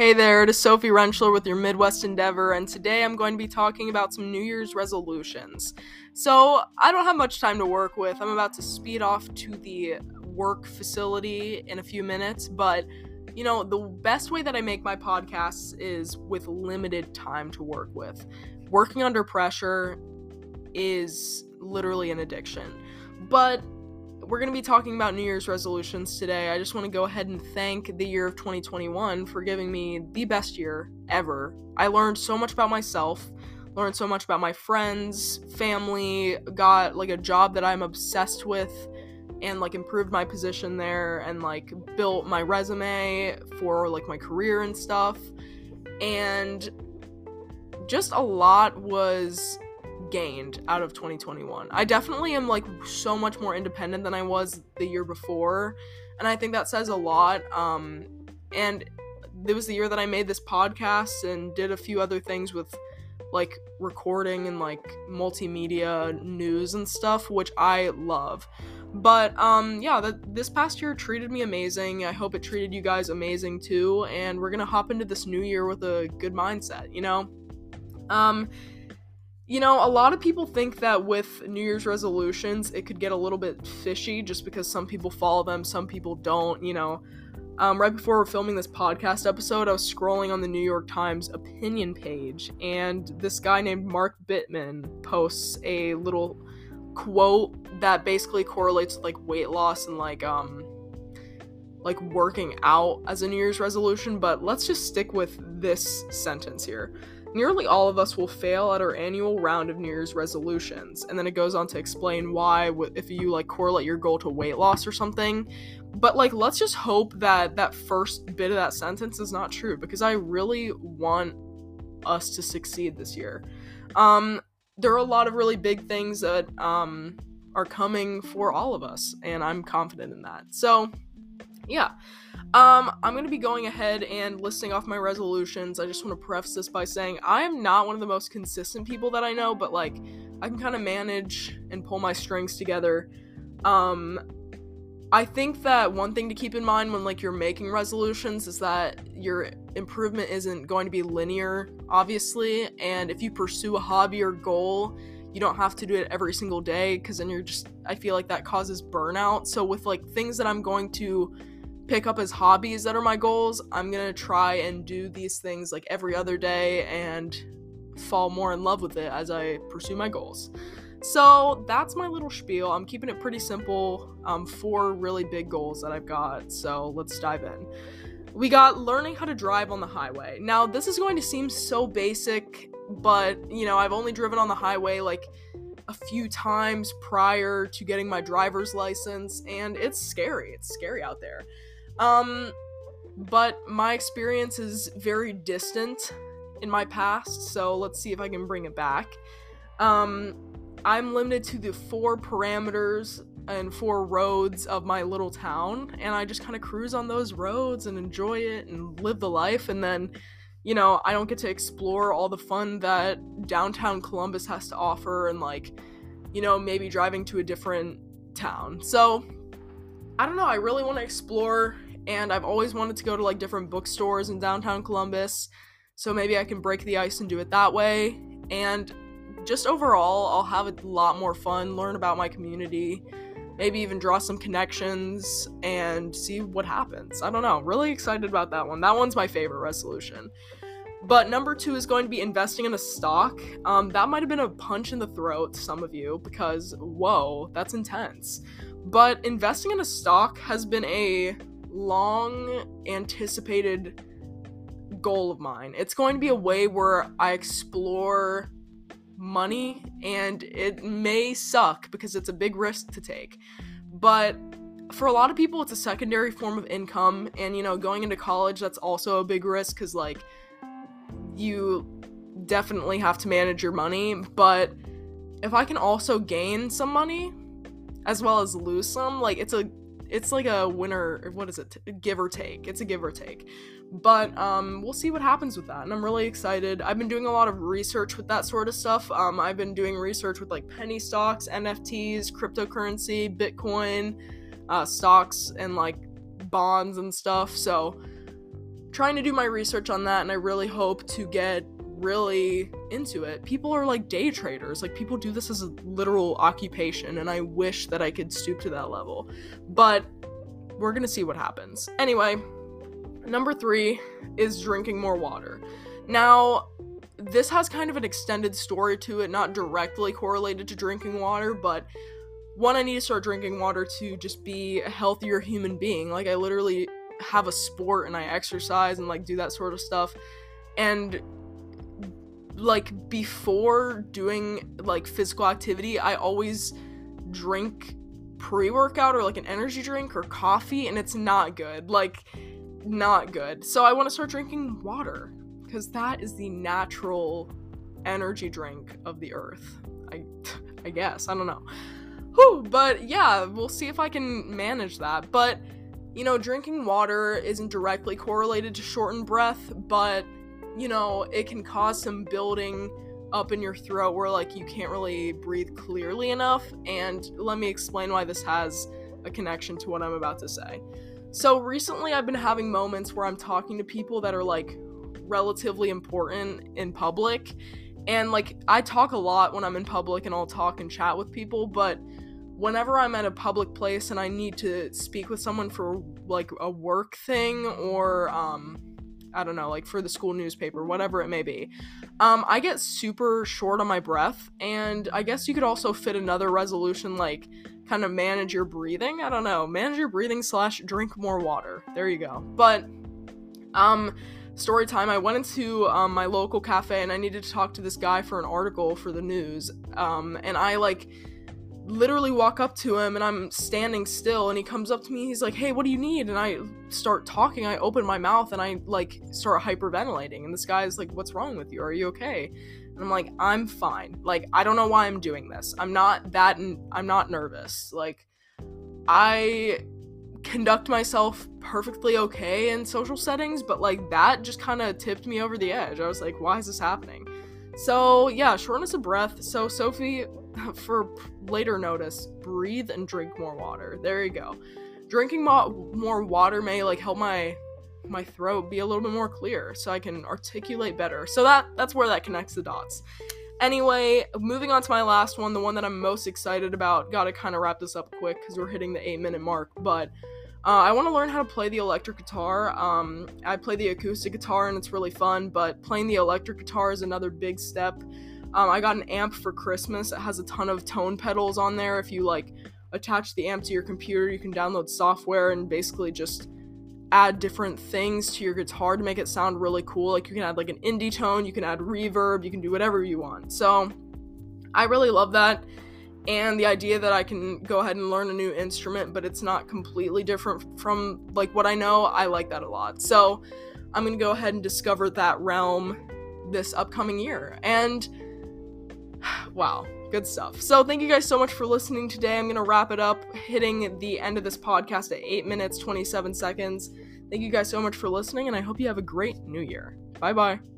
Hey there, it is Sophie Rentschler with your Midwest Endeavor, and today I'm going to be talking about some New Year's resolutions. So, I don't have much time to work with. I'm about to speed off to the work facility in a few minutes, but you know, the best way that I make my podcasts is with limited time to work with. Working under pressure is literally an addiction. But we're going to be talking about New Year's resolutions today. I just want to go ahead and thank the year of 2021 for giving me the best year ever. I learned so much about myself, learned so much about my friends, family, got like a job that I'm obsessed with and like improved my position there and like built my resume for like my career and stuff. And just a lot was gained out of 2021. I definitely am like so much more independent than I was the year before, and I think that says a lot. Um, and it was the year that I made this podcast and did a few other things with like recording and like multimedia news and stuff, which I love. But um yeah, that this past year treated me amazing. I hope it treated you guys amazing too, and we're to hop into this new year with a good mindset, you know? Um you know, a lot of people think that with New Year's resolutions, it could get a little bit fishy just because some people follow them, some people don't, you know. Um, right before we're filming this podcast episode, I was scrolling on the New York Times opinion page, and this guy named Mark Bittman posts a little quote that basically correlates with like weight loss and like um like working out as a New Year's resolution, but let's just stick with this sentence here. Nearly all of us will fail at our annual round of New Year's resolutions. And then it goes on to explain why, if you like correlate your goal to weight loss or something. But like, let's just hope that that first bit of that sentence is not true because I really want us to succeed this year. Um, there are a lot of really big things that um, are coming for all of us, and I'm confident in that. So, yeah. Um, I'm gonna be going ahead and listing off my resolutions. I just want to preface this by saying I am not one of the most consistent people that I know, but like I can kind of manage and pull my strings together. Um, I think that one thing to keep in mind when like you're making resolutions is that your improvement isn't going to be linear, obviously, and if you pursue a hobby or goal, you don't have to do it every single day because then you're just I feel like that causes burnout. So with like things that I'm going to pick up as hobbies that are my goals, I'm gonna try and do these things like every other day and fall more in love with it as I pursue my goals. So that's my little spiel. I'm keeping it pretty simple. Um, four really big goals that I've got. So let's dive in. We got learning how to drive on the highway. Now, this is going to seem so basic, but you know, I've only driven on the highway like a few times prior to getting my driver's license, and it's scary. It's scary out there. Um, but my experience is very distant in my past, so let's see if I can bring it back. Um, I'm limited to the four parameters and four roads of my little town, and I just kind of cruise on those roads and enjoy it and live the life, and then, you know, I don't get to explore all the fun that downtown Columbus has to offer, and like, you know, maybe driving to a different town. So, I don't know, I really want to explore and I've always wanted to go to like different bookstores in downtown Columbus. So maybe I can break the ice and do it that way. And just overall, I'll have a lot more fun, learn about my community, maybe even draw some connections and see what happens. I don't know. Really excited about that one. That one's my favorite resolution. But number two is going to be investing in a stock. Um, that might have been a punch in the throat to some of you because, whoa, that's intense. But investing in a stock has been a long anticipated goal of mine. It's going to be a way where I explore money and it may suck because it's a big risk to take. But for a lot of people it's a secondary form of income and you know going into college that's also a big risk cuz like you definitely have to manage your money, but if I can also gain some money as well as lose some, like it's a it's like a winner what is it? Give or take. It's a give or take. But um, we'll see what happens with that and i'm really excited. I've been doing a lot of research with that sort of stuff. Um, i've been doing research with like penny stocks nfts cryptocurrency bitcoin uh, stocks and like bonds and stuff. So trying to do my research on that, and I really hope to get really into it. People are like day traders. Like people do this as a literal occupation and I wish that I could stoop to that level. But we're going to see what happens. Anyway, number 3 is drinking more water. Now, this has kind of an extended story to it, not directly correlated to drinking water, but one, I need to start drinking water to just be a healthier human being. Like, I literally have a sport and I exercise and like do that sort of stuff. And like before doing like physical activity, I always drink pre-workout or like an energy drink or coffee and it's not good. Like not good. So I want to start drinking water because that is the natural energy drink of the earth. I I guess. I don't know. Whew, but yeah, we'll see if I can manage that. But you know, drinking water isn't directly correlated to shortened breath, but you know, it can cause some building up in your throat where like you can't really breathe clearly enough. And let me explain why this has a connection to what I'm about to say. So recently I've been having moments where I'm talking to people that are like relatively important in public. And like I talk a lot when I'm in public and I'll talk and chat with people, but whenever I'm at a public place and I need to speak with someone for like a work thing or um I don't know, like for the school newspaper, whatever it may be. Um, I get super short on my breath, and I guess you could also fit another resolution like kind of manage your breathing. I don't know, manage your breathing slash drink more water. There you go. But um, story time. I went into um, my local cafe and I needed to talk to this guy for an article for the news. Um, and I like literally walk up to him and I'm standing still and he comes up to me he's like hey what do you need? And I start talking I open my mouth and I like start hyperventilating and this guy's like what's wrong with you? Are you okay? And I'm like I'm fine. Like I don't know why I'm doing this. I'm not that n- I'm not nervous. Like I conduct myself perfectly okay in social settings but like that just kind of tipped me over the edge. I was like why is this happening? So yeah shortness of breath. So Sophie for later notice, breathe and drink more water. There you go. Drinking mo- more water may like help my my throat be a little bit more clear so I can articulate better. So that that's where that connects the dots. Anyway, moving on to my last one, the one that I'm most excited about. Got to kind of wrap this up quick cuz we're hitting the 8 minute mark, but uh, I want to learn how to play the electric guitar. Um, I play the acoustic guitar and it's really fun, but playing the electric guitar is another big step. Um, I got an amp for Christmas. It has a ton of tone pedals on there. If you like attach the amp to your computer, you can download software and basically just add different things to your guitar to make it sound really cool. Like you can add like an indie tone, you can add reverb, you can do whatever you want. So I really love that. And the idea that I can go ahead and learn a new instrument, but it's not completely different from like what I know, I like that a lot. So I'm gonna go ahead and discover that realm this upcoming year. And wow, good stuff. So, thank you guys so much for listening today. I'm to wrap it up, hitting the end of this podcast at 8 minutes, 27 seconds. Thank you guys so much for listening, and I hope you have a great new year. Bye bye.